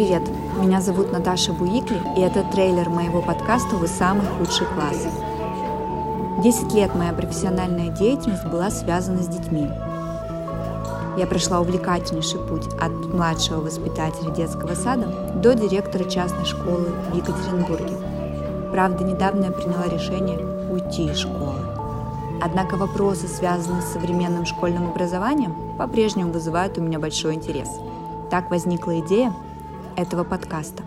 Привет, меня зовут Наташа Буикли, и это трейлер моего подкаста «Вы самый худший класс». Десять лет моя профессиональная деятельность была связана с детьми. Я прошла увлекательнейший путь от младшего воспитателя детского сада до директора частной школы в Екатеринбурге. Правда, недавно я приняла решение уйти из школы. Однако вопросы, связанные с современным школьным образованием, по-прежнему вызывают у меня большой интерес. Так возникла идея этого подкаста.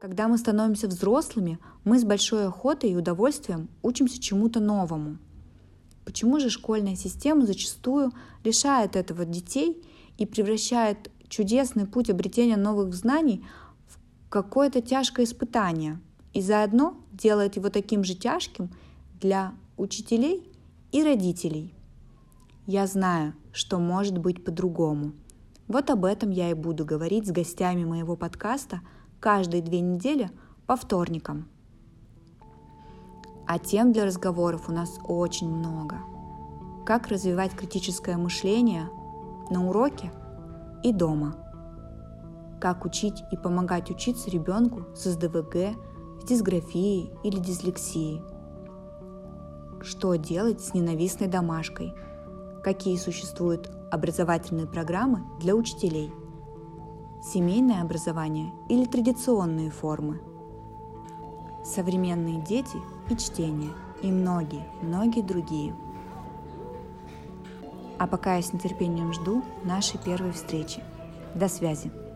Когда мы становимся взрослыми, мы с большой охотой и удовольствием учимся чему-то новому. Почему же школьная система зачастую лишает этого детей и превращает чудесный путь обретения новых знаний в какое-то тяжкое испытание и заодно делает его таким же тяжким для учителей и родителей. Я знаю, что может быть по-другому – вот об этом я и буду говорить с гостями моего подкаста каждые две недели по вторникам. А тем для разговоров у нас очень много. Как развивать критическое мышление на уроке и дома. Как учить и помогать учиться ребенку с СДВГ, с дисграфией или дислексией. Что делать с ненавистной домашкой – какие существуют образовательные программы для учителей, семейное образование или традиционные формы, современные дети и чтение и многие, многие другие. А пока я с нетерпением жду нашей первой встречи. До связи!